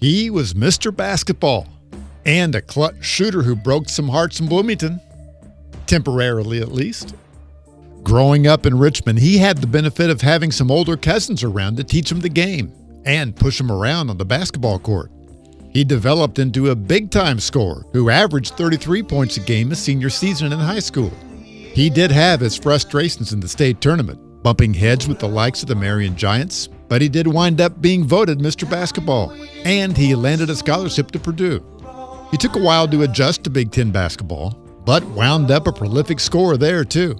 He was Mr. Basketball and a clutch shooter who broke some hearts in Bloomington, temporarily at least. Growing up in Richmond, he had the benefit of having some older cousins around to teach him the game and push him around on the basketball court. He developed into a big time scorer who averaged 33 points a game his senior season in high school. He did have his frustrations in the state tournament, bumping heads with the likes of the Marion Giants, but he did wind up being voted Mr. Basketball, and he landed a scholarship to Purdue. He took a while to adjust to Big Ten basketball, but wound up a prolific scorer there too.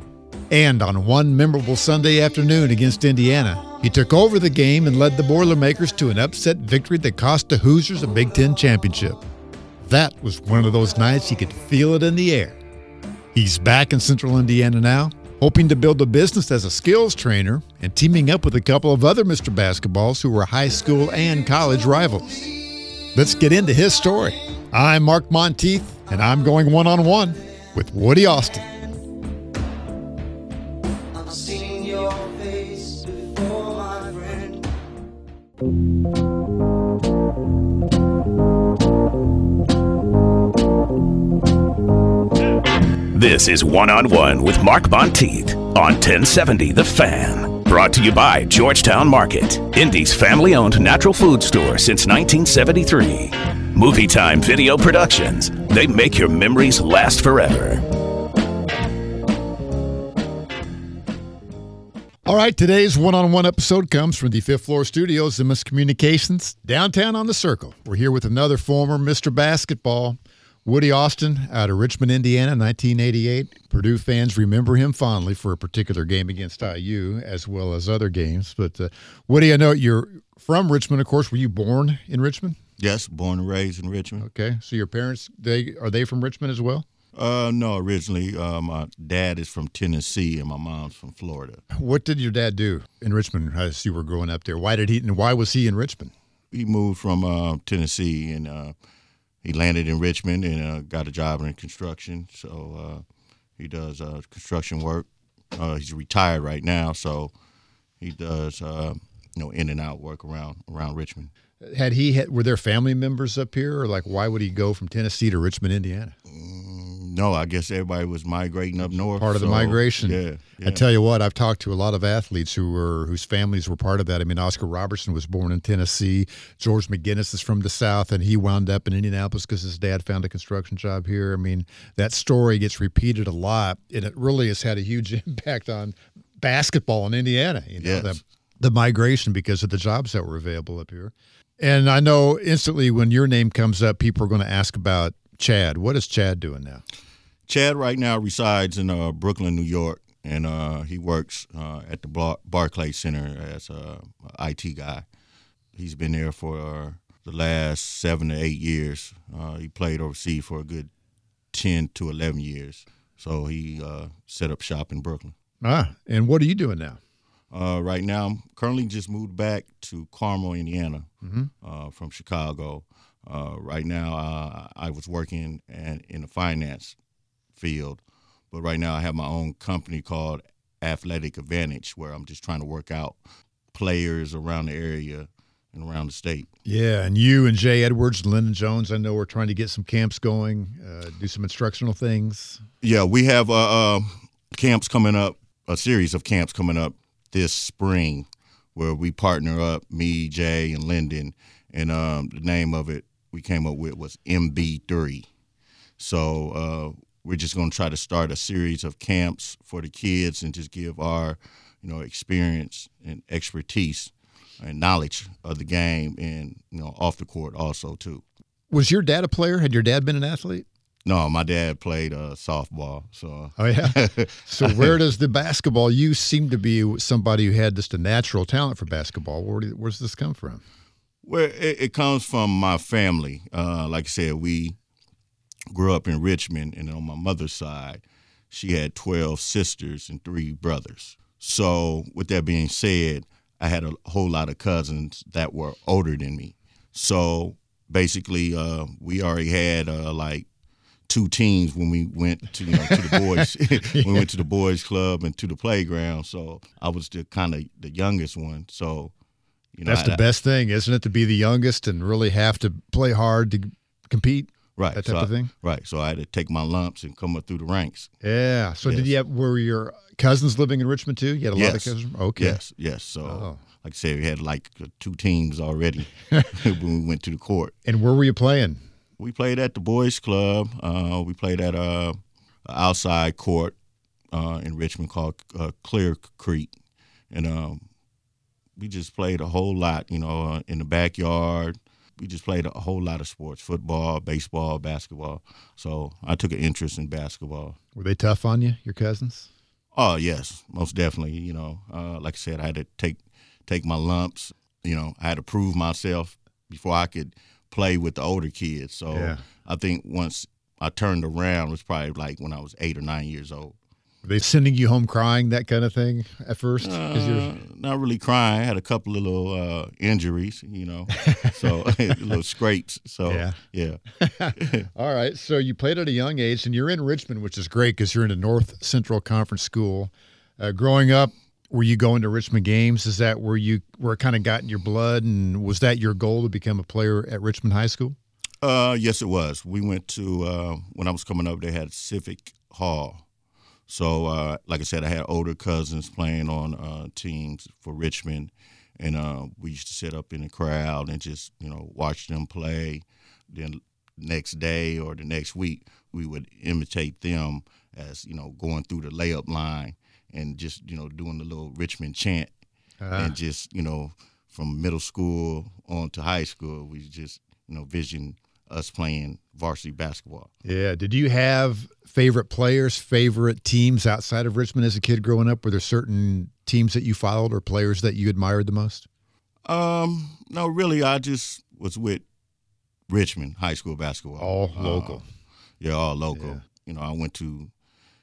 And on one memorable Sunday afternoon against Indiana, he took over the game and led the Boilermakers to an upset victory that cost the Hoosiers a Big Ten championship. That was one of those nights you could feel it in the air. He's back in Central Indiana now, hoping to build a business as a skills trainer and teaming up with a couple of other Mr. Basketballs who were high school and college rivals. Let's get into his story. I'm Mark Monteith, and I'm going one on one with Woody Austin. This is One on One with Mark Monteith on 1070 The Fan. Brought to you by Georgetown Market, Indy's family owned natural food store since 1973. Movie Time Video Productions. They make your memories last forever. All right, today's one on one episode comes from the fifth floor studios of Emmis Communications, downtown on the Circle. We're here with another former Mr. Basketball, Woody Austin, out of Richmond, Indiana, 1988. Purdue fans remember him fondly for a particular game against IU, as well as other games. But uh, Woody, I know you're from Richmond, of course. Were you born in Richmond? Yes, born and raised in Richmond. Okay, so your parents they are they from Richmond as well? Uh, no, originally uh, my dad is from Tennessee and my mom's from Florida. What did your dad do in Richmond as you were growing up there? Why did he and why was he in Richmond? He moved from uh, Tennessee and uh, he landed in Richmond and uh, got a job in construction. So uh, he does uh, construction work. Uh, he's retired right now, so he does uh, you know in and out work around around Richmond. Had he had, were there family members up here, or like why would he go from Tennessee to Richmond, Indiana? No, I guess everybody was migrating up north. Part of the migration. Yeah, yeah. I tell you what, I've talked to a lot of athletes who were whose families were part of that. I mean, Oscar Robertson was born in Tennessee. George McGinnis is from the South, and he wound up in Indianapolis because his dad found a construction job here. I mean, that story gets repeated a lot, and it really has had a huge impact on basketball in Indiana. You know, Yes. the, the migration because of the jobs that were available up here. And I know instantly when your name comes up, people are going to ask about Chad. What is Chad doing now? Chad right now resides in uh, Brooklyn, New York, and uh, he works uh, at the Bar- Barclay Center as a IT guy. He's been there for uh, the last seven to eight years. Uh, he played overseas for a good ten to eleven years. So he uh, set up shop in Brooklyn. Ah, and what are you doing now? Uh, right now, I'm currently just moved back to Carmel, Indiana, uh, from Chicago. Uh, right now, uh, I was working in, in the finance field, but right now I have my own company called Athletic Advantage, where I'm just trying to work out players around the area and around the state. Yeah, and you and Jay Edwards and Lyndon Jones, I know we're trying to get some camps going, uh, do some instructional things. Yeah, we have uh, uh, camps coming up, a series of camps coming up this spring, where we partner up, me, Jay, and Lyndon, and um, the name of it we came up with was MB3. So uh, we're just going to try to start a series of camps for the kids and just give our, you know, experience and expertise and knowledge of the game and you know off the court also too. Was your dad a player? Had your dad been an athlete? No, my dad played uh, softball, so Oh yeah. so where does the basketball? You seem to be somebody who had just a natural talent for basketball. Where do, where's this come from? Well, it, it comes from my family. Uh, like I said, we grew up in Richmond, and on my mother's side, she had 12 sisters and three brothers. So, with that being said, I had a whole lot of cousins that were older than me. So, basically, uh, we already had uh, like two teams when we went to you know to the boys we went to the boys club and to the playground so i was the kind of the youngest one so You know, That's I- the best thing, isn't it? To be the youngest and really have to play hard to compete. right? that so type of I- thing? Right. So I had to take my lumps and come up through the ranks. Yeah. So did you have were your cousins living in Richmond too? You had a lot of cousins. Okay. Yes, yes. So, Oh. like I said, we had like uh, two teams already when we went to the court. And where were you playing? We played at the boys' club. Uh, we played at a, a outside court uh, in Richmond called uh, Clear Creek, and um, we just played a whole lot. You know, uh, in the backyard. We just played a whole lot of sports: football, baseball, basketball. So I took an interest in basketball. Were they tough on you, your cousins? Oh yes, most definitely. You know, uh, like I said, I had to take take my lumps. You know, I had to prove myself before I could play with the older kids. So Yeah. I think once I turned around, it was probably like when I was eight or nine years old. Were they sending you home crying, that kind of thing at first? Uh, not really crying. I had a couple of little uh, injuries, you know, so little scrapes. So Yeah. yeah, All right. So you played at a young age, and you're in Richmond, which is great because you're in a North Central Conference school. Uh, growing up, were you going to Richmond games? Is that where you where it kind of got in your blood, and was that your goal to become a player at Richmond High School? Uh, yes, it was. We went to uh, when I was coming up. They had Civic Hall, so uh, like I said, I had older cousins playing on uh, teams for Richmond, and uh, we used to sit up in the crowd and just you know watch them play. Then next day or the next week, we would imitate them as you know going through the layup line and just you know doing the little Richmond chant Ah. and just you know from middle school on to high school we just you know vision us playing varsity basketball Yeah. Did you have favorite players, favorite teams outside of Richmond as a kid growing up? Were there certain teams that you followed or players that you admired the most? um no really i just was with richmond high school basketball All Uh, local. yeah all local Yeah. you know i went to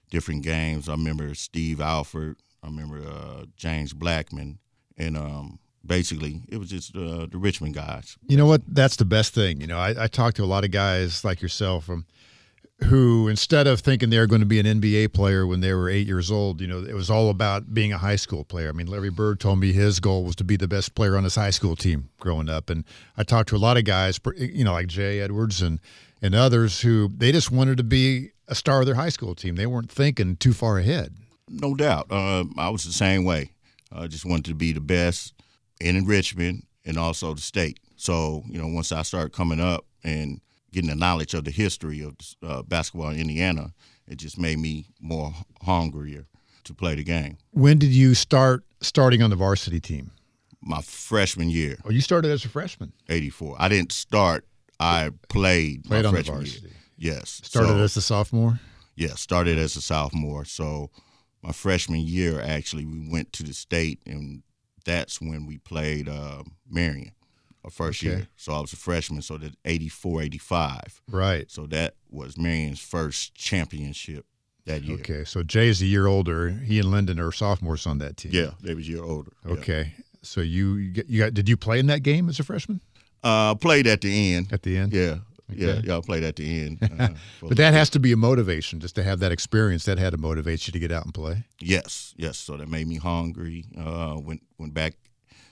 different games i remember steve alford i remember uh, james blackmon and um basically it was just uh, the richmond guys You know what? That's the best thing. You know, I, I talk to a lot of guys like yourself um, who, instead of thinking they were going to be an NBA player when they were eight years old, you know, it was all about being a high school player. I mean, Larry Bird told me his goal was to be the best player on his high school team growing up. And I talked to a lot of guys, you know, like Jay Edwards and, and others who they just wanted to be a star of their high school team. They weren't thinking too far ahead. No doubt. Uh, I was the same way. I just wanted to be the best in Richmond and also the state. So, you know, once I started coming up and getting the knowledge of the history of uh, basketball in Indiana, it just made me more hungrier to play the game. When did you start starting on the varsity team? My freshman year, Oh, you started as a freshman. 84. I didn't start, I played, Played on the freshman varsity. year. Yes. Started So- as a sophomore. Yeah, started as a sophomore. So my freshman year, actually, we went to the state, and that's when we played uh, Marion, our first Okay. year. So I was a freshman, so that 84, 85. Right. So that was Marion's first championship that year. Okay, so Jay's a year older. He and Lyndon are sophomores on that team. Yeah, they was a year older. Yeah. Okay, so you you got, you got did you play in that game as a freshman Uh, played at the end. at the end? Yeah, yeah, Okay. yeah. I played at the end. Uh, But that has to be a motivation just to have that experience. That had to motivate you to get out and play. Yes, yes. So that made me hungry. Uh, went went back,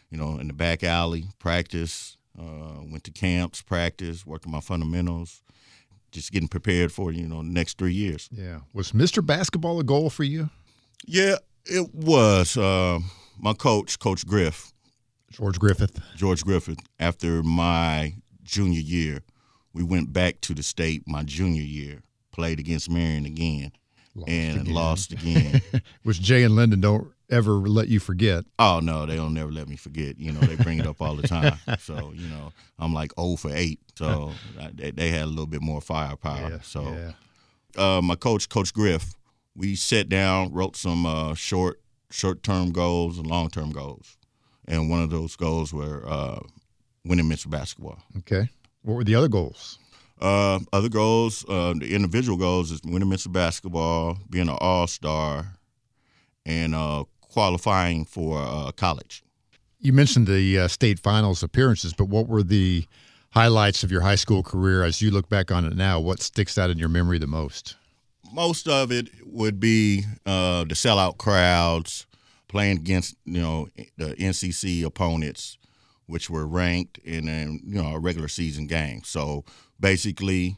you know, in the back alley, practice. Uh, went to camps, practice, working my fundamentals, just getting prepared for you know the next three years. Yeah. Was Mr. Basketball a goal for you, Yeah, it was. Uh, my coach, Coach Griff, George Griffith? George Griffith. After my junior year, we went back to the state my junior year, played against Marion again, and again. lost again. Which Jay and Lyndon don't ever let you forget. Oh no, they don't never let me forget. You know, they bring it up all the time. So you know, I'm like 0 for eight. So I- they, they had a little bit more firepower. so yeah. uh, my coach, Coach Griff, we sat down, wrote some uh, short short term goals and long term goals, and one of those goals were uh, winning Mr. Basketball. Okay. What were the other goals? Uh, other goals, uh, the individual goals is winning Mr. Basketball, being an All Star, and uh, qualifying for uh, college. You mentioned the uh, state finals appearances, but what were the highlights of your high school career as you look back on it now? What sticks out in your memory the most? most of it would be uh, the sellout crowds playing against you know the NCC opponents which were ranked in um, you know a regular season game. So basically,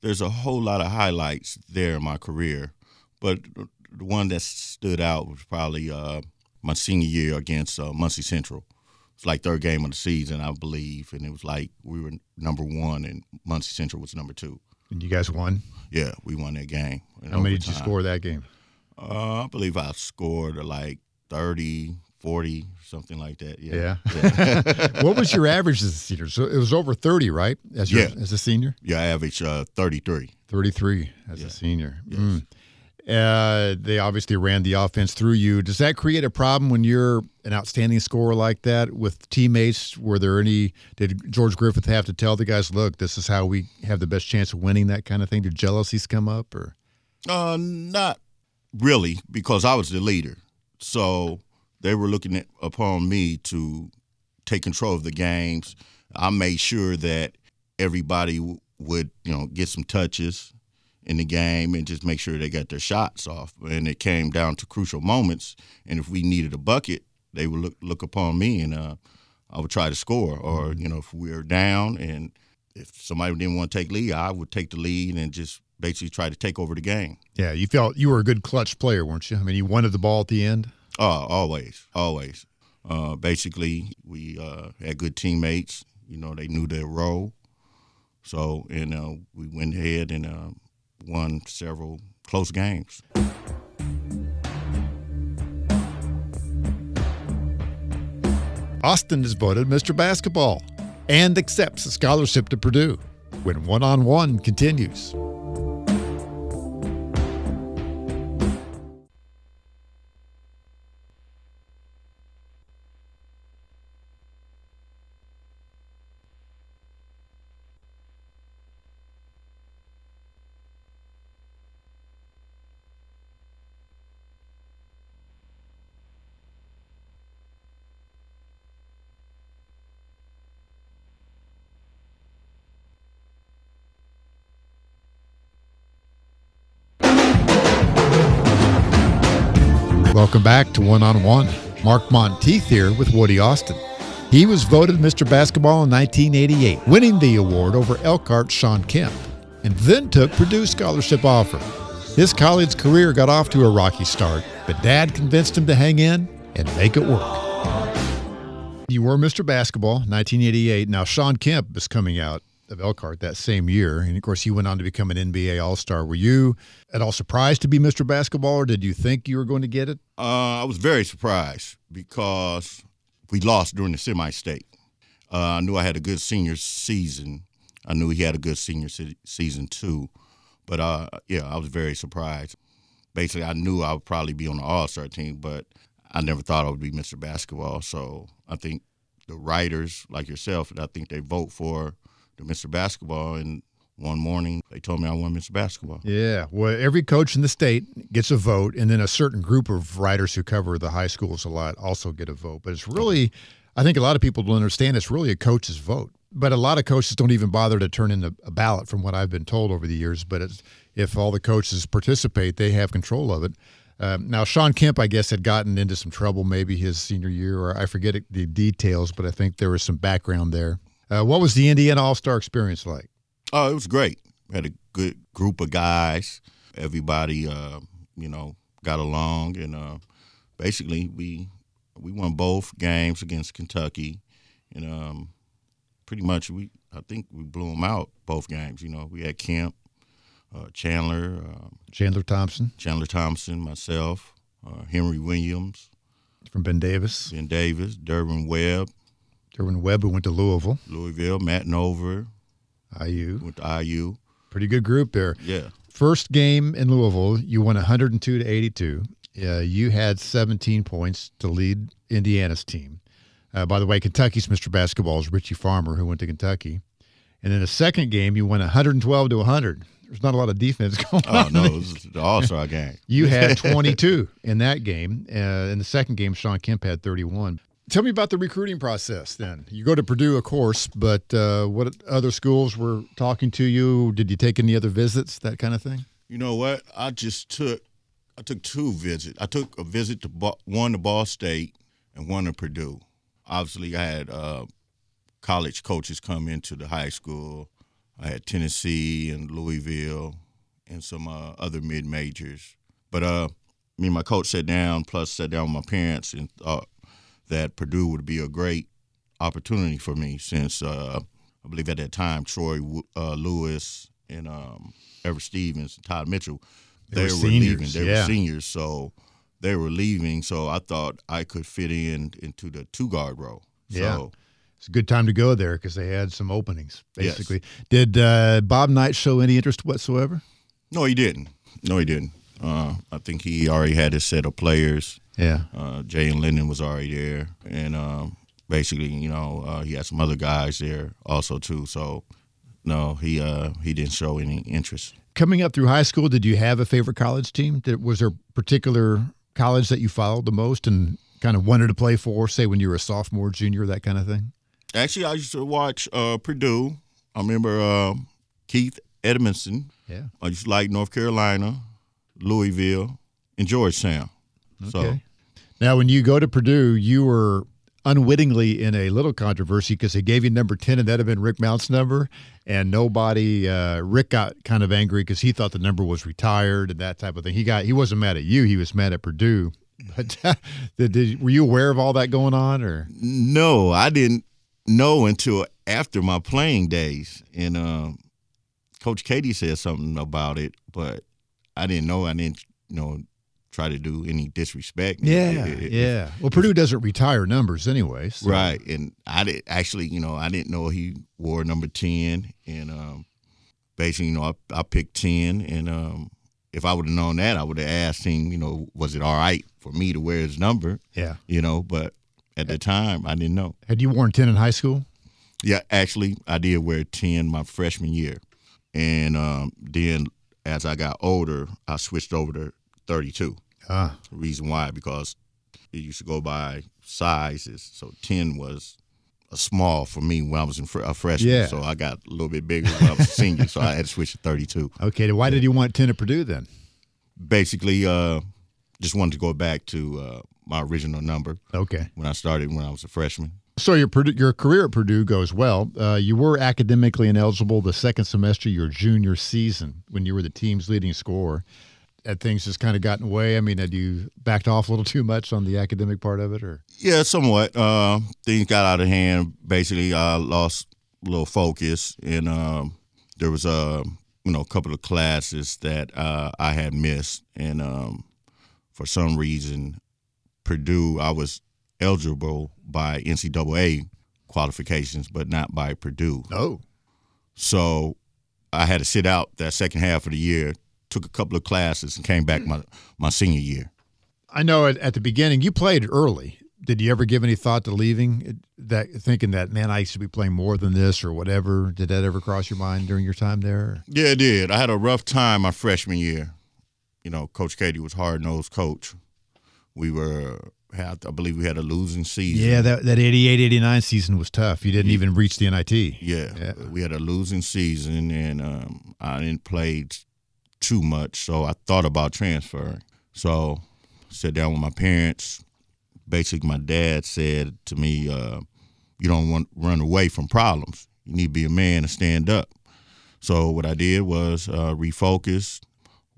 there's a whole lot of highlights there in my career, but the one that stood out was probably uh, my senior year against uh, Muncie Central. It's like third game of the season, I believe, and it was like we were number one and Muncie Central was number two. And you guys won. Yeah, we won that game. How many did you score that game? Uh, I believe I scored uh, like 30, 40, something like that. Yeah. Yeah. what was your average as a senior? So it was over 30, right? As your, Yeah. as a senior? Yeah, I averaged uh, 33. 33 as a senior. Yes. Mm. Uh, they obviously ran the offense through you. Does that create a problem when you're an outstanding scorer like that with teammates? Were there any? Did George Griffith have to tell the guys, "Look, this is how we have the best chance of winning"? That kind of thing. Did jealousies come up, or Uh, not really, because I was the leader. So they were looking at, upon me to take control of the games. I made sure that everybody w- would, you know, get some touches in the game and just make sure they got their shots off. And it came down to crucial moments. And if we needed a bucket, they would look look upon me, and uh, I would try to score. Or you know, if we were down and if somebody didn't want to take lead, I would take the lead and just basically try to take over the game. yeah, you felt you were a good clutch player, weren't you? I mean, you wanted the ball at the end. Oh, always, always. Uh, basically, we uh, had good teammates. You know, they knew their role. So, and uh, we went ahead and uh, won several close games. Austin is voted Mr. Basketball and accepts a scholarship to Purdue when one on one continues. Welcome back to One on One. Mark Monteith here with Woody Austin. He was voted Mr. Basketball in 1988, winning the award over Elkhart Shawn Kemp, and then took Purdue's scholarship offer. His college career got off to a rocky start, but Dad convinced him to hang in and make it work. You were Mr. Basketball, 1988. Now Shawn Kemp is coming out of Elkhart that same year, and of course he went on to become an NBA All Star. Were you at all surprised to be Mr. Basketball, or did you think you were going to get it? Uh, I was very surprised because we lost during the semi-state. Uh, I knew I had a good senior season. I knew he had a good senior se- season too, but uh, yeah, I was very surprised. Basically, I knew I would probably be on the All Star team, but I never thought I would be Mr. Basketball. So I think the writers like yourself, I think they vote for the Mr. Basketball. And one morning they told me I won Mr. Basketball. Yeah. Well, every coach in the state gets a vote, and then a certain group of writers who cover the high schools a lot also get a vote. But it's really, I think a lot of people don't understand it's really a coach's vote. But a lot of coaches don't even bother to turn in a, a ballot, from what I've been told over the years. But it's, if all the coaches participate, they have control of it. Um, now, Shawn Kemp, I guess, had gotten into some trouble maybe his senior year, or I forget the details, but I think there was some background there. Uh, what was the Indiana All Star experience like? Oh, it was great. Had a good group of guys. Everybody, uh, you know, got along, and uh, basically we we won both games against Kentucky, and um, pretty much we I think we blew them out both games. You know, we had Kemp, uh, Chandler, uh, Chandler Thompson Chandler Thompson, myself, uh, Henry Williams, from Ben Davis, Ben Davis, Durbin Webb, Derwin Webb, who went to Louisville, Louisville, Matt Nover, IU. went to IU. Pretty good group there. Yeah. First game in Louisville, you won 102 to 82. Uh, you had 17 points to lead Indiana's team. Uh, by the way, Kentucky's Mr. Basketball is Richie Farmer, who went to Kentucky. And in the second game, you won 112 to 100. There's not a lot of defense going Oh on. Oh, no, it was the All Star game. You had 22 in that game. Uh, in the second game, Shawn Kemp had 31. Tell me about the recruiting process then. You go to Purdue, of course, but uh, what other schools were talking to you? Did you take any other visits, that kind of thing? You know what? I just took I took two visits. I took a visit to one to Ball State and one to Purdue. Obviously, I had uh, college coaches come into the high school. I had Tennessee and Louisville and some uh, other mid majors. But uh, me and my coach sat down, plus sat down with my parents, and that Purdue would be a great opportunity for me since uh, I believe at that time Troy uh, Lewis and um, Everett Stephens and Todd Mitchell They they, were were, leaving. They yeah. were seniors, so they were leaving. So I thought I could fit in into the two guard role. Yeah. So It's a good time to go there because they had some openings, Yes. basically. Did uh, Bob Knight show any interest whatsoever? no, he didn't. No, he didn't. Uh, I think he already had his set of players. Yeah. Uh, Jay and Lyndon was already there, and um, basically, you know, uh, he had some other guys there also too. So no, he uh, he didn't show any interest. Coming up through high school, did you have a favorite college team? Did, was there a particular college that you followed the most and kind of wanted to play for, say when you were a sophomore, junior, that kind of thing? Actually, I used to watch uh, Purdue. I remember uh, Keith Edmonson. Yeah. I used to like North Carolina, Louisville, and Georgetown. So Okay. Now, when you go to Purdue, you were unwittingly in a little controversy because they gave you number 10, and that had been Rick Mount's number. And nobody, uh, Rick got kind of angry because he thought the number was retired and that type of thing. He got, he wasn't mad at you, he was mad at Purdue. But did, did, were you aware of all that going on or? no, I didn't know until after my playing days, and um, Coach Keady said something about it, but I didn't know. I didn't, you know, try to do any disrespect. Yeah, It- it- yeah. Well, Purdue doesn't retire numbers anyway. so- Right, and I did actually, you know, I didn't know he wore number ten, and um, basically, you know, I, I picked ten, and um, if I would have known that, I would have asked him, you know, was it all right for me to wear his number, Yeah. you know, but at the time, I didn't know. Had you worn 10 in high school? Yeah, actually, I did wear ten my freshman year, and um, then as I got older, I switched over to thirty-two. Ah, The reason why because it used to go by sizes. So ten was a small for me when I was in fr- a freshman. Yeah. So I got a little bit bigger when I was a senior. So I had to switch to thirty-two. okay. then Why did you want 10 at Purdue then? Basically, uh, just wanted to go back to uh, my original number Okay. when I started when I was a freshman. So your your career at Purdue goes well. Uh, you were academically ineligible the second semester your junior season when you were the team's leading scorer. Had things just kind of gotten away? I mean, had you backed off a little too much on the academic part of it, or Yeah, somewhat. Uh, things got out of hand. Basically, I lost a little focus, and um, there was a you know a couple of classes that uh, I had missed, and um, for some reason, Purdue I was eligible by NCAA qualifications, but not by Purdue. oh, So I had to sit out that second half of the year. Took a couple of classes and came back my my senior year. I know at, at the beginning you played early. Did you ever give any thought to leaving? That thinking that man, I should be playing more than this or whatever. Did that ever cross your mind during your time there? Yeah, it did. I had a rough time my freshman year. You know, Coach Keady was hard nosed coach. We were had I believe we had a losing season. Yeah, that that 88, 89 season was tough. You didn't even reach the NIT. Yeah, Yeah. we had a losing season, and um, I didn't play too much, so I thought about transferring. So, sat down with my parents. Basically, my dad said to me, uh, "You don't want run away from problems. You need to be a man and stand up." So, what I did was uh, refocus,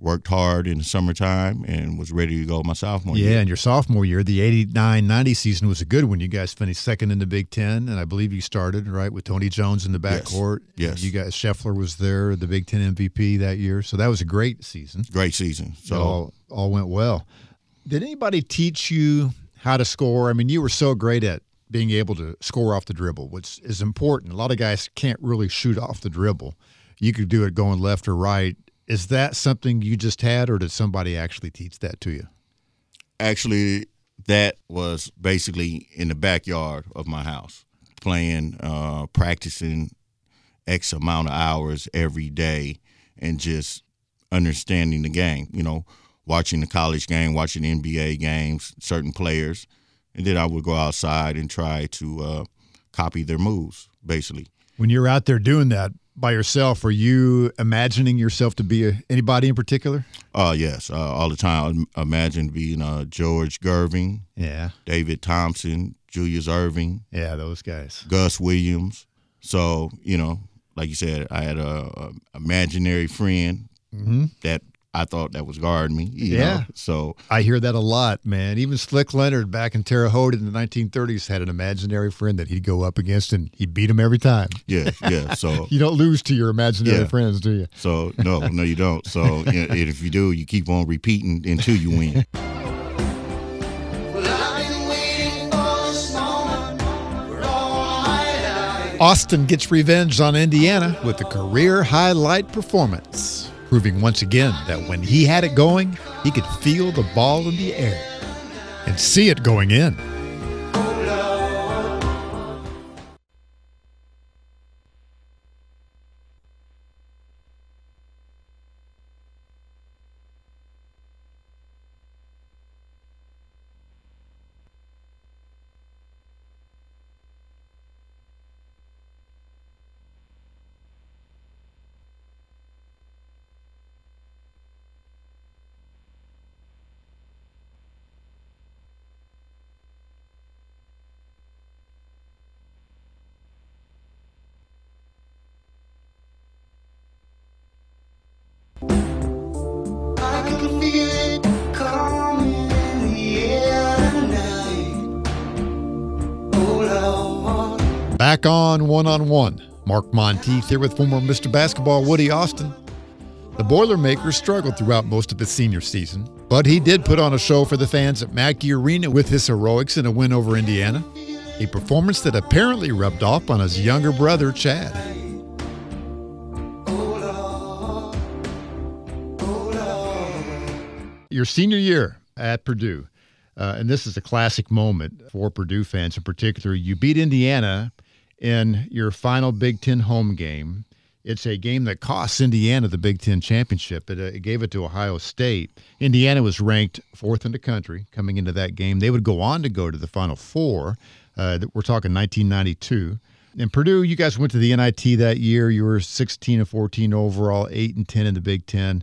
worked hard in the summertime, and was ready to go my sophomore Yeah, year. Yeah, and your sophomore year, the 89 90 season was a good one. You guys finished second in the Big Ten, and I believe you started, right, with Tony Jones in the Yes. backcourt. Yes. You guys, Scheffler was there, the Big Ten MVP that year. So that was a great season. Great season. So So, all, all went well. Did anybody teach you how to score? I mean, you were so great at being able to score off the dribble, which is important. A lot of guys can't really shoot off the dribble. You could do it going left or right. Is that something you just had, or did somebody actually teach that to you? actually that was basically in the backyard of my house playing uh practicing x amount of hours every day and just understanding the game you know watching the college game watching nba games certain players and then i would go outside and try to uh copy their moves basically When you're out there doing that by yourself, are you imagining yourself to be a, anybody in particular? uh yes uh, all the time I imagine being uh george gervin Yeah. david thompson Julius Erving, Yeah, those guys. Gus Williams. So you know, like you said, I had a, a imaginary friend that I thought that was guarding me. you Yeah. know. So I hear that a lot, man. Even Slick Leonard back in Terre Haute in the 1930s had an imaginary friend that he'd go up against and he beat him every time. yeah, yeah. So You don't lose to your imaginary Yeah. friends, do you? so no, no, you don't. So you if you do, you keep on repeating until you win. Well, I've been waiting for this moment for all my life. Austin gets revenge on Indiana with a career highlight performance, proving once again that when he had it going, he could feel the ball in the air and see it going in. Back on one on one. Mark Monteith here with former Mr. Basketball Woody Austin. The Boilermakers struggled throughout most of his senior season, but he did put on a show for the fans at Mackey Arena with his heroics in a win over Indiana, a performance that apparently rubbed off on his younger brother, Chad. Your senior year at Purdue, uh, and this is a classic moment for Purdue fans in particular. You beat Indiana in your final Big Ten home game. It's a game that costs Indiana the Big Ten championship. It, uh, it gave it to Ohio State. Indiana was ranked fourth in the country coming into that game. They would go on to go to the Final Four. Uh, we're talking 1992. And Purdue, you guys went to the NIT that year. You were 16 and 14 overall, 8 and 10 in the Big Ten.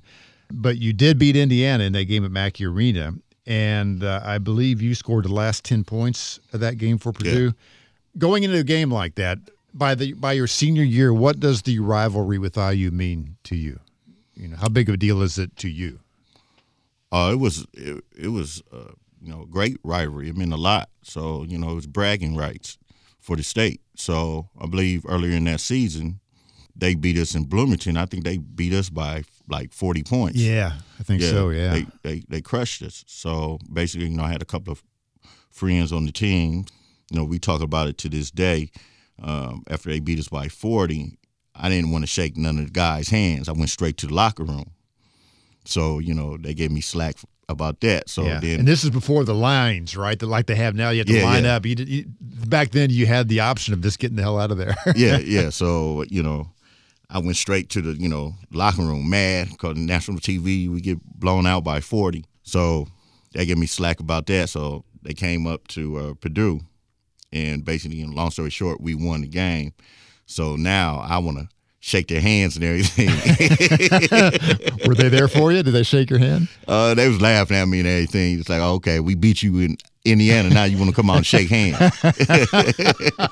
But you did beat Indiana in that game at Mackey Arena. And uh, I believe you scored the last 10 points of that game for Purdue. Going into a game like that, by the by your senior year, what does the rivalry with IU mean to you? You know, how big of a deal is it to you? Uh, it was it, it was uh, you know great rivalry. It meant a lot. So you know it was bragging rights for the state. So I believe earlier in that season, they beat us in Bloomington. I think they beat us by like forty points. Yeah, I think so. Yeah. They, they they crushed us. So basically, you know, I had a couple of friends on the team. You know, we talk about it to this day. Um, after they beat us by forty, I didn't want to shake none of the guys' hands. I went straight to the locker room. So you know, they gave me slack about that. So yeah. then and this is before the lines, right? That like they have now. You have to Yeah, line yeah. up. You, you, back then, you had the option of just getting the hell out of there. yeah, yeah. So you know, I went straight to the you know locker room, mad because national TV we get blown out by forty. So they gave me slack about that. So they came up to uh, Purdue, and basically, in long story short, we won the game. So now I want to shake their hands and everything. Were they there for you? Did they shake your hand? uh, they was laughing at me and everything. It's like, okay, we beat you in Indiana. Now you want to come out and shake hands?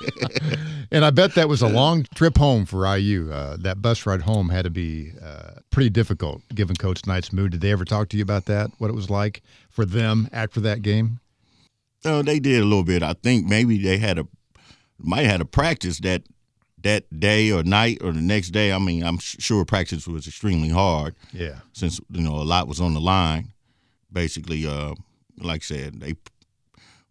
And I bet that was a long trip home for IU. Uh, that bus ride home had to be uh, pretty difficult, given Coach Knight's mood. Did they ever talk to you about that? What it was like for them after that game? Uh, they did a little bit. I think maybe they had a might have had a practice that that day or night or the next day. I mean, I'm sure practice was extremely hard Yeah. since you know a lot was on the line. Basically, uh, like I said, they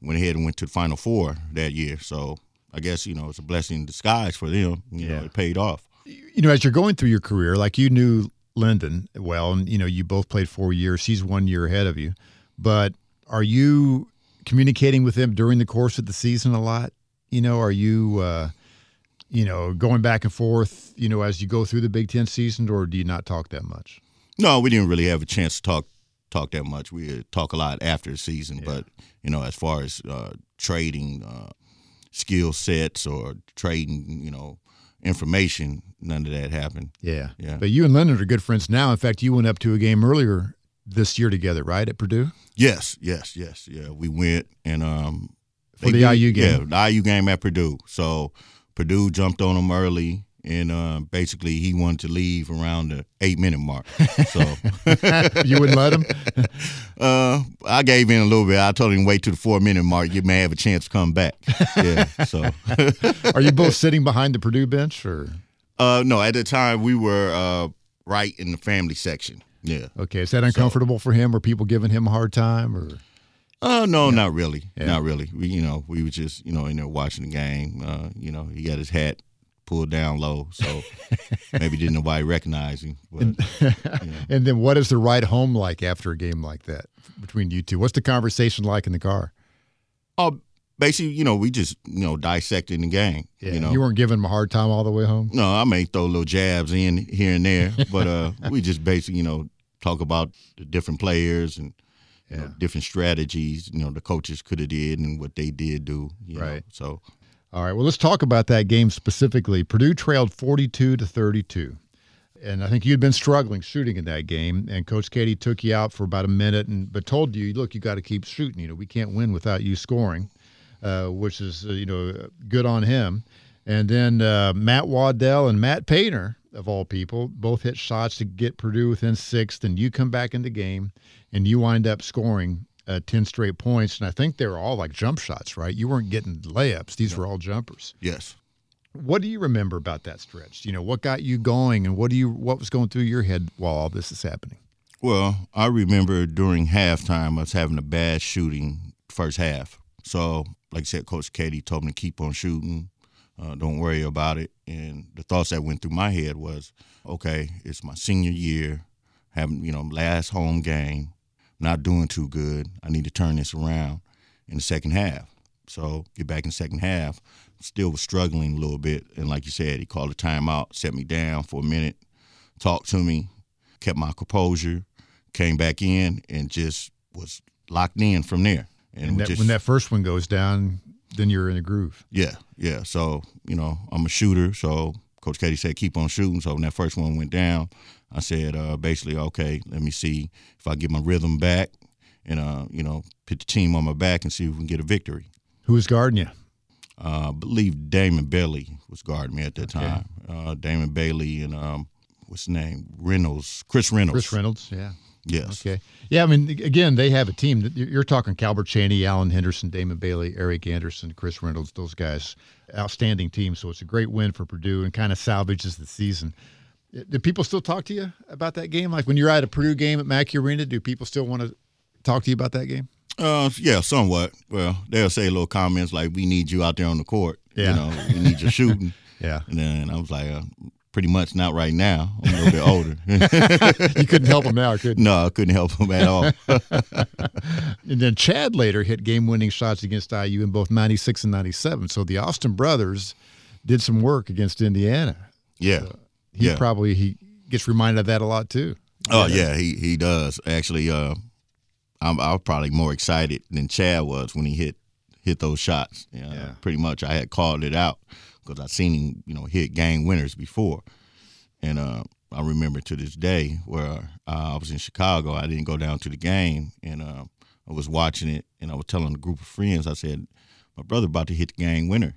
went ahead and went to the Final Four that year. So I guess you know it's a blessing in disguise for them. You Yeah. know, it paid off. You know, as you're going through your career, like you knew Lyndon well, and you know you both played four years. He's one year ahead of you, but are you communicating with him during the course of the season a lot? You know, are you, uh, you know, going back and forth? You know, as you go through the Big Ten season, or do you not talk that much? No, we didn't really have a chance to talk talk that much. We uh, talk a lot after the season, but you know, as far as uh, trading uh, skill sets or trading, you know, information, none of that happened. Yeah. Yeah. But you and Lyndon are good friends now. In fact, you went up to a game earlier this year together, right, at Purdue? Yes, yes, yes, yeah. We went and um, For the did- IU game. Yeah, the IU game at Purdue. So Purdue jumped on him early, and uh, basically he wanted to leave around the eight minute mark. So you wouldn't let him? uh, I gave in a little bit. I told him wait to the four minute mark. You may have a chance to come back. Yeah. So Are you both sitting behind the Purdue bench or? uh, no, at the time we were uh, right in the family section. Yeah. Okay, is that uncomfortable for him? Or people giving him a hard time? Or Uh, no, not really. Yeah. Not really. We, you know, we were just, you know, in there watching the game. Uh, you know, he got his hat pulled down low, so maybe didn't nobody recognize him. But and then what is the ride home like after a game like that between you two? What's the conversation like in the car? oh, basically, you know, we just, you know, dissecting the game. you know, you weren't giving him a hard time all the way home. no, I may throw little jabs in here and there, but uh, we just basically, you know, talk about the different players and. You know, different strategies, you know, the coaches could have did and what they did do. You Know? Right. So All right. Well, let's talk about that game specifically. Purdue trailed 42 to 32. And I think you'd been struggling shooting in that game, and Coach Keady took you out for about a minute, and but told you, look, you got to keep shooting. You know, we can't win without you scoring, uh, which is uh, you know good on him. And then uh, Matt Waddell and Matt Painter, of all people, both hit shots to get Purdue within six. and you come back in the game, and you wind up scoring uh, 10 straight points. And I think they were all like jump shots, right? You weren't getting layups; these were all jumpers. yes, What do you remember about that stretch? You know, what got you going, and what do you what was going through your head while all this is happening? Well, I remember during halftime us having a bad shooting first half. So, like I said, Coach Keady told me to keep on shooting. Uh, don't worry about it. And the thoughts that went through my head was, okay, it's my senior year, having you know last home game, not doing too good. I need to turn this around in the second half. So get back in the second half. Still was struggling a little bit, and like you said, he called a timeout, set me down for a minute, talked to me, kept my composure, came back in, and just was locked in from there. And, And that, just, when that first one goes down, then you're in a groove. yeah, yeah. So you know, I'm a shooter. So Coach Keady said keep on shooting. So when that first one went down, I said uh, basically, okay, let me see if I get my rhythm back, and uh, you know, put the team on my back and see if we can get a victory. Who was guarding you? Uh, I believe Damon Bailey was guarding me at that Okay. time. Uh, Damon Bailey and um, what's his name? Reynolds, Chris Reynolds. Chris Reynolds. Yeah. Yes. Okay. Yeah. I mean, again, they have a team. You're you're talking Calbert Cheaney, Alan Henderson, Damon Bailey, Eric Anderson, Chris Reynolds. Those guys, outstanding team. So it's a great win for Purdue and kind of salvages the season. Do people still talk to you about that game? Like when you're at a Purdue game at Mackey Arena, do people still want to talk to you about that game? Uh, yeah, somewhat. Well, they'll say little comments like, "We need you out there on the court. Yeah. You know, we need your shooting." Yeah. And then I was like, uh, "Pretty much not right now. I'm a little bit older." You couldn't help him out, could no, I couldn't help him at all. And then Chad later hit game winning shots against IU in both 96 and 97. So the Austin brothers did some work against Indiana. yeah. He yeah. probably he gets reminded of that a lot too. Oh yeah, he he does actually. Uh, I'm I was probably more excited than Chad was when he hit hit those shots. You know, Yeah. Pretty much, I had called it out because I've seen him, you know, hit game winners before, and uh, I remember to this day where uh, I was in Chicago. I didn't go down to the game, and uh, I was watching it, and I was telling a group of friends. I said, "My brother about to hit the game winner,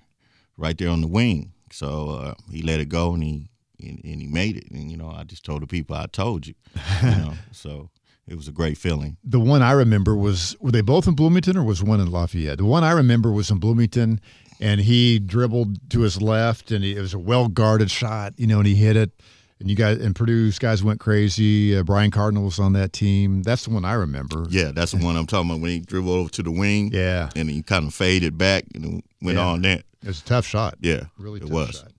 right there on the wing." So uh, he let it go, and he and, and he made it. And you know, I just told the people, "I told you," you know. So it was a great feeling. The one I remember was were they both in Bloomington or was one in Lafayette? The one I remember was in Bloomington, and he dribbled to his left, and he, it was a well guarded shot, you know, and he hit it. And you guys and Purdue's guys went crazy. Uh, Brian Cardinal was on that team. That's the one I remember. Yeah, that's the one I'm talking about when he dribbled over to the wing. Yeah. and he kind of faded back and went Yeah. on that. It was a tough shot. Yeah, really it tough was. shot.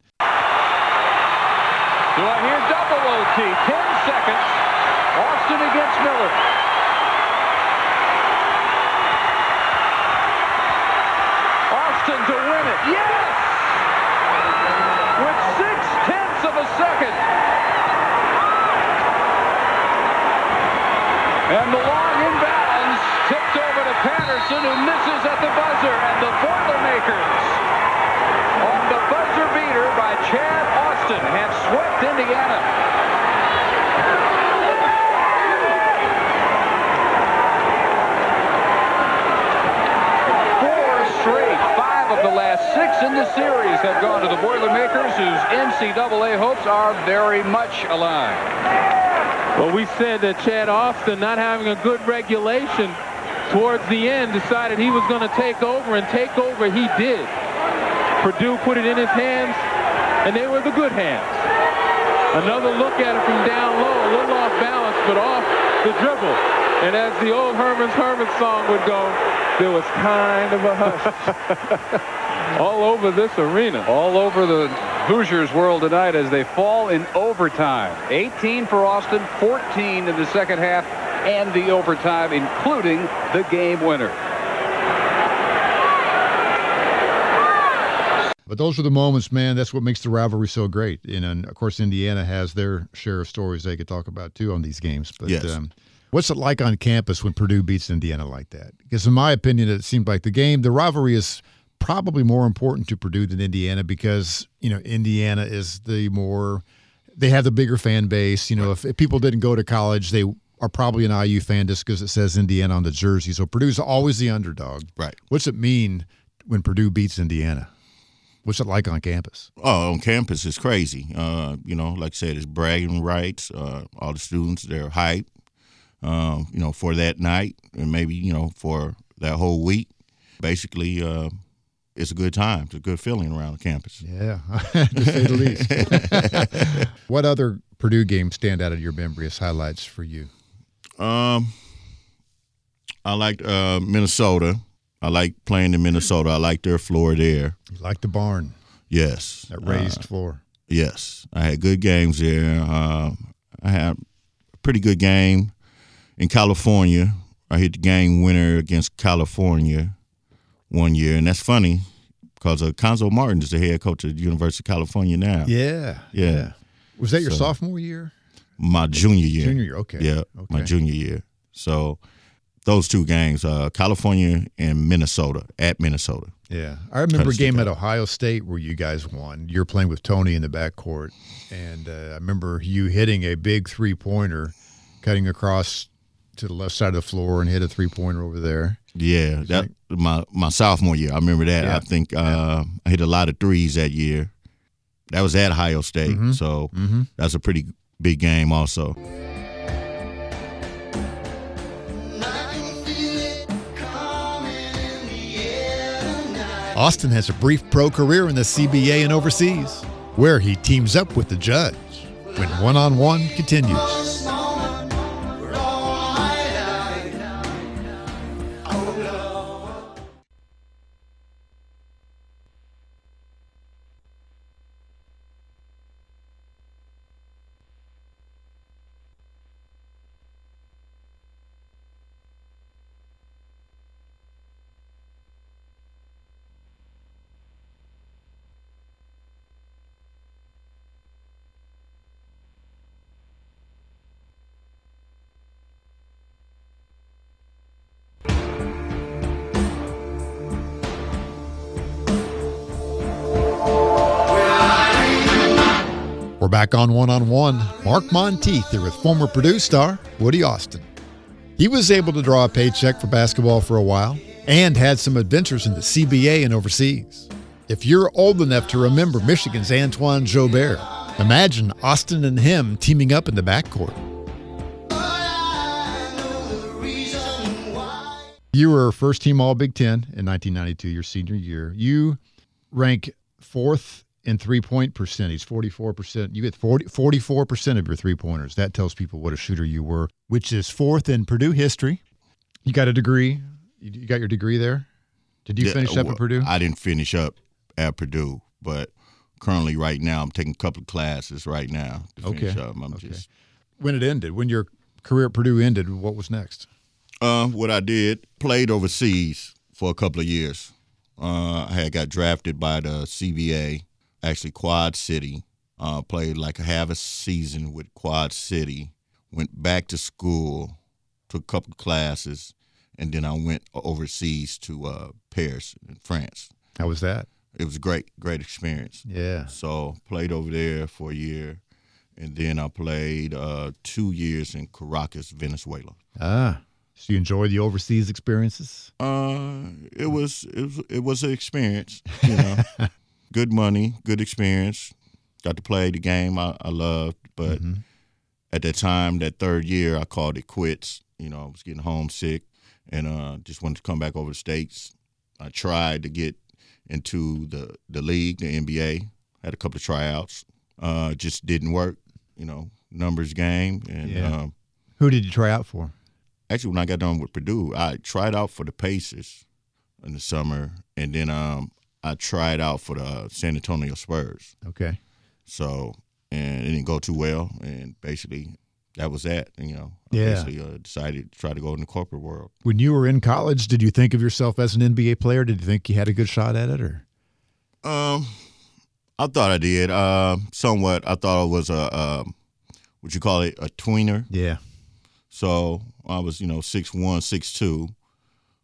Do I hear double OT? Ten seconds. Austin against Miller. Austin to win it. Yes! With six tenths of a second. And the long inbounds tipped over to Patterson who misses at the buzzer. And the Boilermakers on the buzzer beater by Chad Austin have swept Indiana. Four straight six in the series have gone to the Boilermakers, whose NCAA hopes are very much alive. Well, we said that Chad Austin, not having a good regulation towards the end, decided he was going to take over, and take over he did. Purdue put it in his hands, and they were the good hands. Another look at it from down low, a little off balance, but off the dribble. And as the old Herman's Hermit song would go, there was kind of a hush all over this arena. All over the Hoosiers world tonight as they fall in overtime. 18 for Austin, 14 in the second half, and the overtime, including the game winner. But those are the moments, man. That's what makes the rivalry so great. You know, and of course, Indiana has their share of stories they could talk about too on these games. But Yes. um, what's it like on campus when Purdue beats Indiana like that? Because in my opinion, it seemed like the game, the rivalry is probably more important to Purdue than Indiana because you know Indiana is the more they have the bigger fan base. You know, if, if people didn't go to college, they are probably an IU fan just because it says Indiana on the jersey. So Purdue's always the underdog. Right. What's it mean when Purdue beats Indiana? What's it like on campus? Oh, on campus it's crazy. Uh, you know, like I said, it's bragging rights. Uh, all the students they're hyped. Um, you know, for that night and maybe you know for that whole week. Basically, uh, it's a good time. It's a good feeling around the campus. Yeah, to say the least. what other Purdue games stand out of your memory as highlights for you? Um, I liked uh, Minnesota. I like playing in Minnesota. I like their floor there. You like the barn, Yes, that Uh, raised floor. Yes, I had good games there. Uh, I had a pretty good game in California. I hit the game winner against California one year, and that's funny because uh, Cuonzo Martin is the head coach at the University of California now. Yeah, Yeah. Was that your So- sophomore year? My junior year. Junior year, okay. Yeah, my junior year. So those two games, uh, California and Minnesota, at Minnesota. Yeah, I remember a game at Ohio State where you guys won. You're playing with Tony in the backcourt, and uh, I remember you hitting a big three pointer, cutting across to the left side of the floor and hit a three pointer over there. Yeah, that my my sophomore year. I remember that. Yeah. I think uh, I hit a lot of threes that year. That was at Ohio State, Mhm. so Mm-hmm. that's a pretty big game, also. I can feel it coming in the air tonight. Austin has a brief pro career in the CBA and overseas, where he teams up with the judge when one on one continues. Back on one on one. Mark Monteith here with former Purdue star Woody Austin. He was able to draw a paycheck for basketball for a while and had some adventures in the CBA and overseas. If you're old enough to remember Michigan's Antoine Joubert, imagine Austin and him teaming up in the backcourt. You were first team All Big Ten in 1992, your senior year. You rank fourth in three point percentage, 44%. You get 40, 44% of your three pointers. That tells people what a shooter you were, which is fourth in Purdue history. You got a degree. You got your degree there? Did you Yeah, finish up well, at Purdue? I didn't finish up at Purdue, but currently, right now, I'm taking a couple of classes right now to finish Okay, up. I'm okay. just when it ended, when your career at Purdue ended, what was next? Uh, what I did, played overseas for a couple of years. Uh, I had got drafted by the CBA, actually Quad City. Uh, played like a half a season with Quad City. Went back to school, took a couple classes, and then I went overseas to uh, Paris in France. How was that? It was a great, great experience. Yeah. So played over there for a year, and then I played uh, two years in Caracas, Venezuela. Ah. So you enjoy the overseas experiences? Uh, it was it was it was an experience. You know, good money, good experience. Got to play the game I, I loved, but at that time, that third year, I called it quits. You know, I was getting homesick and uh, just wanted to come back over the states. I tried to get into the the league, the NBA. Had a couple of tryouts, uh, just didn't work. You know, numbers game, and Yeah. um, Who did you try out for? actually when I got done with Purdue, I tried out for the Pacers in the summer, and then um, I tried out for the San Antonio Spurs. Okay. So and it didn't go too well, and basically that was that. You know, I Yeah. basically uh, decided to try to go in the corporate world. When you were in college, did you think of yourself as an NBA player? Did you think you had a good shot at it, or Um, I thought I did. Uh, somewhat. I thought I was a um, what you call it, a tweener. yeah? So I was, you know, six one, six two.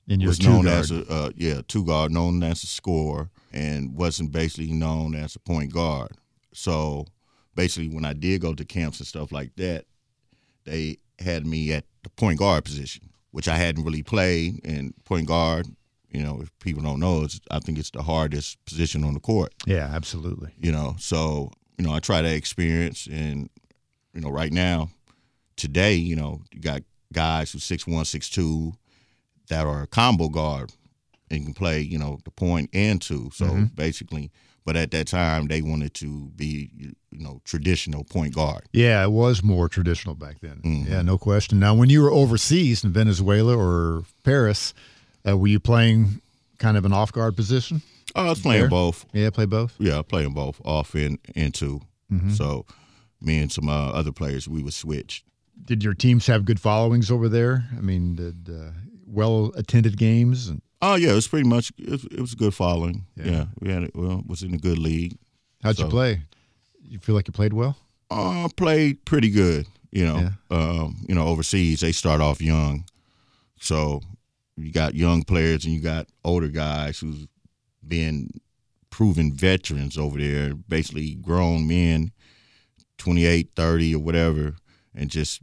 And you're was a known guard. as a uh, yeah two guard, known as a scorer, and wasn't basically known as a point guard. So basically, when I did go to camps and stuff like that, they had me at the point guard position, which I hadn't really played. And point guard, you know, if people don't know, it's, I think it's the hardest position on the court. yeah, absolutely. You know, so you know, I try that experience, and you know, right now, today, you know, you got guys who six one, six two, that are a combo guard and can play, you know, the point and two. So Mm-hmm. basically, but at that time, they wanted to be, you know, traditional point guard. Yeah, it was more traditional back then. Mhm. Yeah, no question. Now, when you were overseas in Venezuela or Paris, uh, were you playing kind of an off guard position? I was playing There? both. Yeah, play both. Yeah, playing both off and and 2 Mm-hmm. So me and some uh, other players, we would switch. Did your teams have good followings over there? I mean, did uh, well attended games? And Oh yeah, it was pretty much it was, it was a good following. Yeah. Yeah, we had it. Well, was in a good league. how'd you play? You feel like you played well? Uh, played pretty good. You know, um, you know, overseas they start off young, so you got young players and you got older guys who's been proven veterans over there, basically grown men, 28, 30 or whatever, and just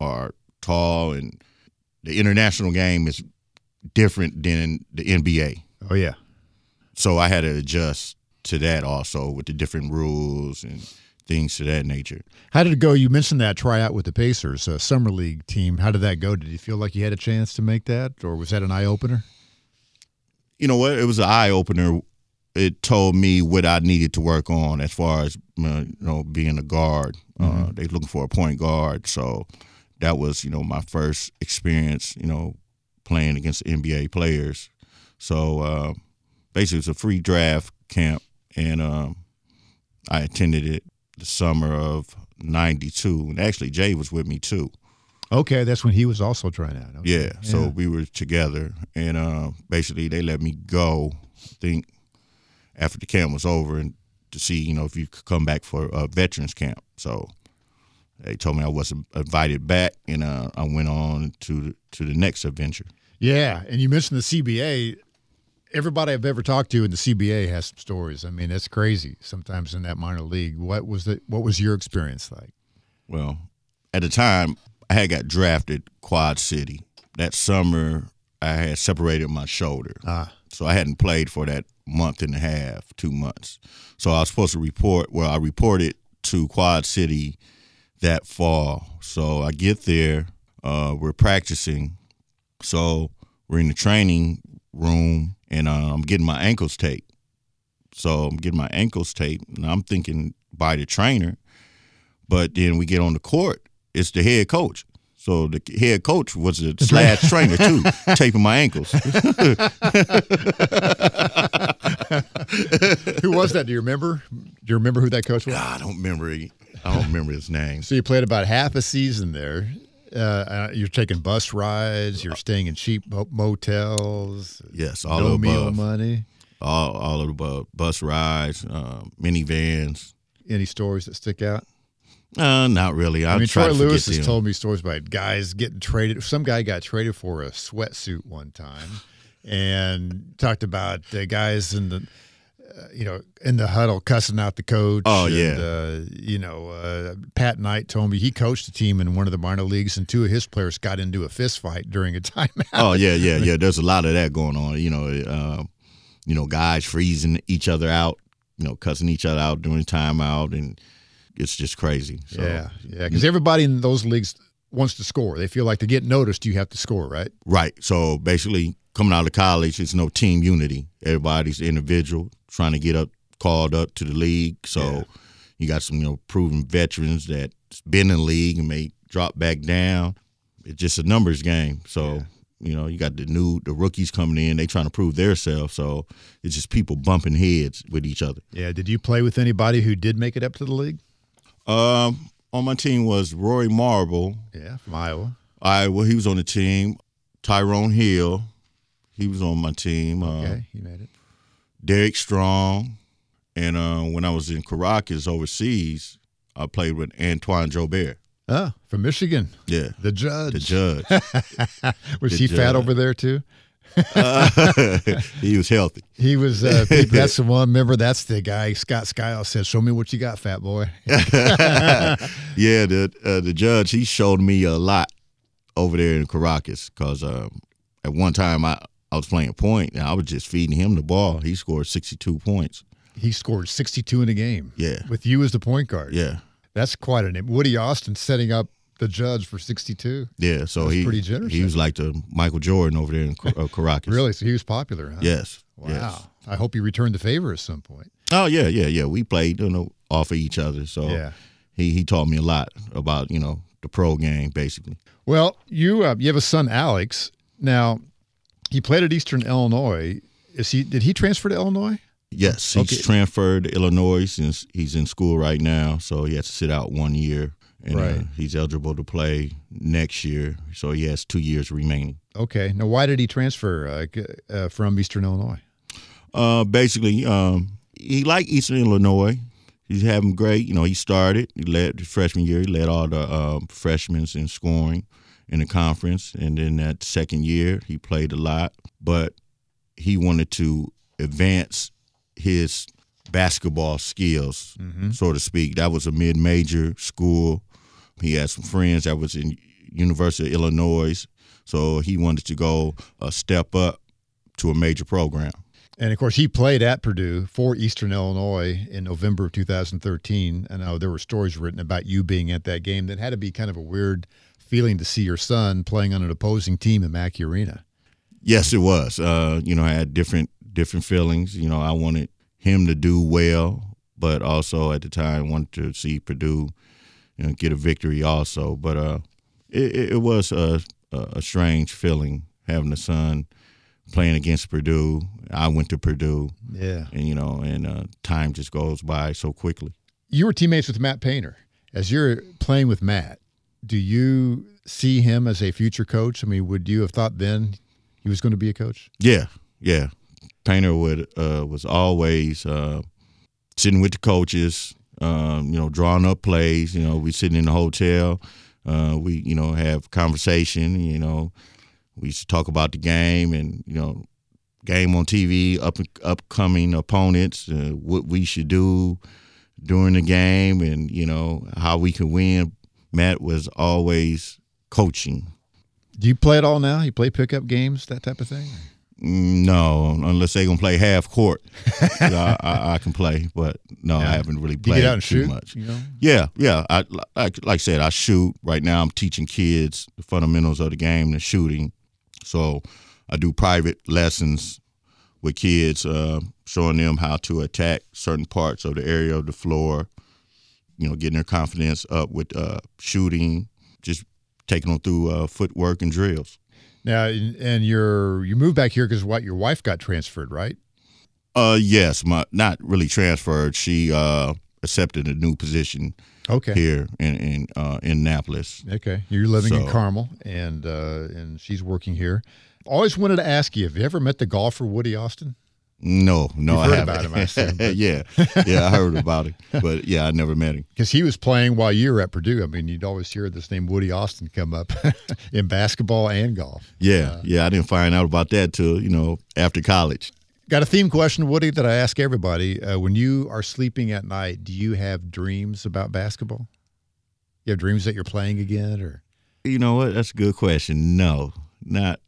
are tall. And the international game is different than the NBA. Oh yeah. So I had to adjust to that also with the different rules and things to that nature. How did it go? You mentioned that tryout with the Pacers, a summer league team. How did that go? Did you feel like you had a chance to make that, or was that an eye opener? You know what? It was an eye opener. It told me what I needed to work on as far as uh, you know being a guard. Uh, they looking for a point guard, so that was you know my first experience. You know, playing against NBA players. So uh, basically, it was a free draft camp, and um, I attended it the summer of '92. And actually, Jay was with me too. Okay, that's when he was also trying out. Okay. Yeah, so we were together, and uh, basically they let me go. I think after the camp was over, and to see you know if you could come back for a veterans camp. So they told me I wasn't invited back, and uh, I went on to the, to the next adventure. Yeah, and you mentioned the CBA. Everybody I've ever talked to in the CBA has some stories. I mean, that's crazy. Sometimes in that minor league, what was the what was your experience like? Well, at the time, I had got drafted Quad City. That summer, I had separated my shoulder. Ah. So I hadn't played for that month and a half, two months. So I was supposed to report, well, I reported to Quad City that fall. So I get there, uh, we're practicing. So we're in the training room, and uh, I'm getting my ankles taped. So I'm getting my ankles taped, and I'm thinking by the trainer. But then we get on the court, it's the head coach. So the head coach was a slash trainer too, taping my ankles. Who was that? Do you remember? Do you remember who that coach was? I don't remember. I don't remember his name. So you played about half a season there. Uh, uh, you're taking bus rides. You're staying in cheap motels. Yes, all no of the meal above. money. All all of the above. Bus rides, um, minivans. Any stories that stick out? Uh, not really. I, I mean, Troy to Lewis has them. told me stories about guys getting traded. Some guy got traded for a sweatsuit one time, and talked about the guys in the you know, in the huddle cussing out the coach. Oh, and, yeah. Uh, you know, uh, Pat Knight told me he coached a team in one of the minor leagues, and two of his players got into a fist fight during a timeout. Oh yeah, yeah, yeah. There's a lot of that going on. You know, uh, you know, guys freezing each other out. You know, cussing each other out during timeout, and it's just crazy. So, yeah, yeah, because everybody in those leagues wants to score. They feel like to get noticed, you have to score, right? Right. So basically, coming out of college, it's no team unity. Everybody's individual, trying to get up, called up to the league. So Yeah. you got some, you know, proven veterans that's been in the league and may drop back down. It's just a numbers game. So you know, you got the new the rookies coming in. They trying to prove themselves. So it's just people bumping heads with each other. Yeah. Did you play with anybody who did make it up to the league? Um, on my team was Roy Marble. Yeah, from Iowa. I well, he was on the team. Tyrone Hill, he was on my team. Uh, Okay, he made it. Derek Strong, and uh, when I was in Caracas overseas, I played with Antoine Joubert. Oh, from Michigan, Yeah, the judge. the judge. Was the he fat over there too? Uh, he was healthy. He was. Uh, that's the one. Remember, that's the guy. Scott Skiles said, "Show me what you got, fat boy." yeah, the uh, the judge he showed me a lot over there in Caracas because um, at one time I, I was playing point and I was just feeding him the ball. He scored sixty two points. He scored 62 in a game. Yeah. with you as the point guard. Yeah, that's quite a name. Woody Austin setting up the judge for 62. yeah. So That's he pretty generous He was like the Michael Jordan over there in uh, Caracas. Really? So he was popular, huh? Yes. Wow. yes. I hope he returned the favor at some point. Oh yeah, yeah, yeah. We played, you know, off of each other. So Yeah. he he taught me a lot about you know the pro game basically. Well, you uh, you have a son, Alex. Now, he played at Eastern Illinois. Is he? Did he transfer to Illinois? Yes, he's Okay. transferred to Illinois since he's in school right now. So he has to sit out one year, and uh, he's eligible to play next year. So he has two years remaining. Okay. Now, why did he transfer uh, uh, from Eastern Illinois? Uh, basically, um, he liked Eastern Illinois. He's having great. You know, he started. He led the freshman year. He led all the um, freshmen in scoring in the conference, and then that second year he played a lot. But he wanted to advance his basketball skills, mm-hmm. so to speak. That was a mid-major school. He had some friends that was in University of Illinois, so he wanted to go a step up to a major program. And of course, he played at Purdue for Eastern Illinois in November of 2013. And there were stories written about you being at that game. That had to be kind of a weird feeling to see your son playing on an opposing team in Mackey Arena. Yes, it was. Uh, you know, I had different different feelings. You know, I wanted him to do well, but also at the time wanted to see Purdue, you know, get a victory also. But uh, it, it, was a, a a strange feeling having a son playing against Purdue. I went to Purdue, Yeah. and you know, and uh, time just goes by so quickly. You were teammates with Matt Painter. As you're playing with Matt, do you see him as a future coach? I mean, would you have thought then he was going to be a coach? Yeah, yeah. Painter would uh, was always uh, sitting with the coaches, um, you know, drawing up plays. You know, we sitting in the hotel, uh, we you know have conversation. You know, we used to talk about the game and you know, game on TV, up upcoming opponents, uh, what we should do during the game, and you know how we can win. Matt was always coaching. Do you play it all now? You play pickup games, that type of thing? No, unless they're gonna play half court, I, I, I can play. But no, Yeah. I haven't really played too shoot? much. You know? Yeah, yeah. I like like I said, I shoot. Right now, I'm teaching kids the fundamentals of the game, the shooting. So I do private lessons with kids, uh, showing them how to attack certain parts of the area of the floor. You know, getting their confidence up with uh, shooting, just taking them through uh, footwork and drills. Now, and you're you moved back here because what your wife got transferred, right? Uh, yes, my not really transferred. She uh accepted a new position Okay. here in in uh, Indianapolis. Okay. You're living in Carmel, and uh, and she's working here. Always wanted to ask you: Have you ever met the golfer Woody Austin? No, no, You've I heard haven't. about him, I assume, yeah, yeah, I heard about it, but yeah, I never met him. Because he was playing while you were at Purdue. I mean, you'd always hear this name Woody Austin come up in basketball and golf. Yeah, yeah, I didn't find out about that till you know after college. Got a theme question, Woody, that I ask everybody. Uh, when you are sleeping at night, do you have dreams about basketball? You have dreams that you're playing again, or You know what? That's a good question. No, not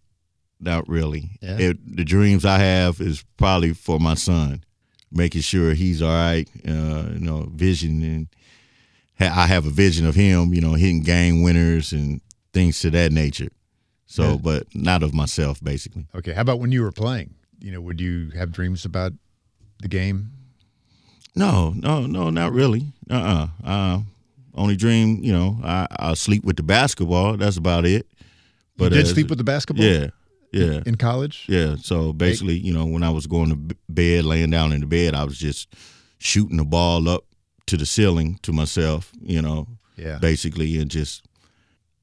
not really. Yeah. It, the dreams I have is probably for my son, making sure he's all right. Uh, you know, vision and ha- I have a vision of him. You know, hitting game winners and things to that nature. So, Yeah. but not of myself, basically. okay? How about when you were playing? You know, would you have dreams about the game? No, no, no, not really. Uh-uh. Uh Only dream, you know, I I sleep with the basketball. That's about it. you did as- sleep with the basketball? Yeah, yeah. In college? Yeah. So basically, you know, when I was going to bed, laying down in the bed, I was just shooting the ball up to the ceiling to myself, you know, Yeah. basically, and just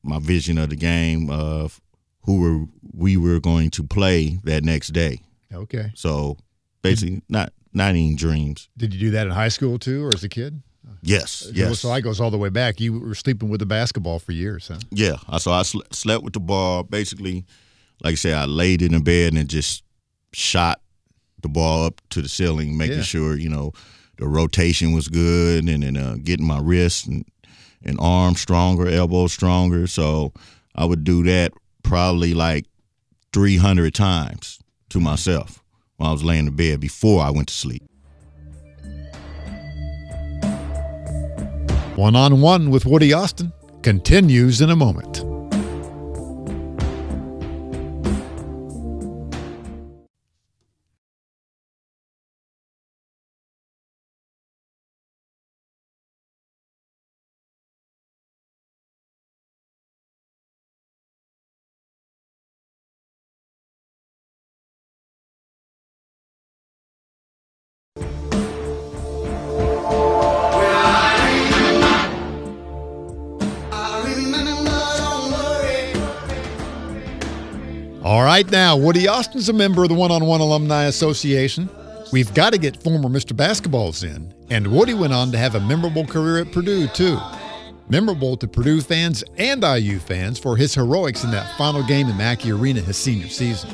my vision of the game of who were we were going to play that next day. Okay. So basically, not not even dreams. Did you do that in high school too, or as a kid? Yes. Yes. So I goes all the way back. You were sleeping with the basketball for years, huh? Yeah, so I sl- slept with the ball. Basically, like I said, I laid in the bed and just shot the ball up to the ceiling, making Yeah. sure you know the rotation was good, and then uh, getting my wrist and and arm stronger, elbow stronger. So I would do that probably like three hundred times to myself while I was laying in bed before I went to sleep. One on one with Woody Austin continues in a moment. Now, Woody Austin's a member of the One on One Alumni Association. We've got to get former Mr. Basketballs in. And Woody went on to have a memorable career at Purdue, too. Memorable to Purdue fans and IU fans for his heroics in that final game in Mackey Arena his senior season.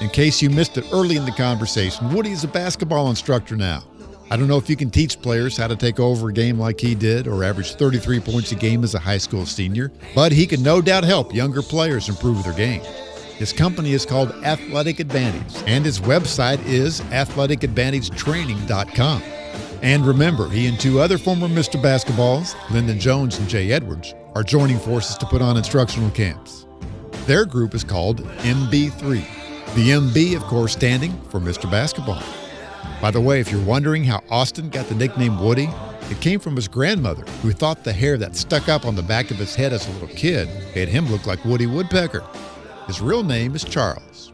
In case you missed it early in the conversation, Woody is a basketball instructor now. I don't know if you can teach players how to take over a game like he did or average 33 points a game as a high school senior, but he can no doubt help younger players improve their game. His company is called Athletic Advantage, and his website is athleticadvantagetraining.com. And remember, he and two other former Mr. Basketballs, Lyndon Jones and Jay Edwards, are joining forces to put on instructional camps. Their group is called MB3. The MB, of course, standing for Mr. Basketball. By the way, if you're wondering how Austin got the nickname Woody, it came from his grandmother, who thought the hair that stuck up on the back of his head as a little kid made him look like Woody Woodpecker. His real name is Charles.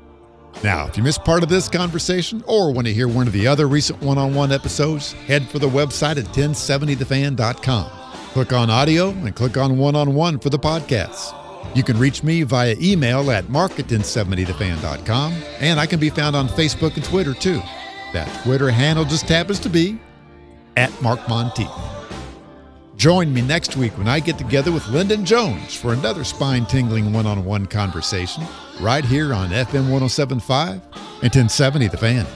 Now, if you missed part of this conversation or want to hear one of the other recent one on one episodes, head for the website at 1070thefan.com. Click on audio and click on one on one for the podcasts. You can reach me via email at mark at 1070thefan.com, and I can be found on Facebook and Twitter too. That Twitter handle just happens to be at Mark Monteith. Join me next week when I get together with Lyndon Jones for another spine tingling one on one conversation right here on FM 1075 and 1070 The Fan.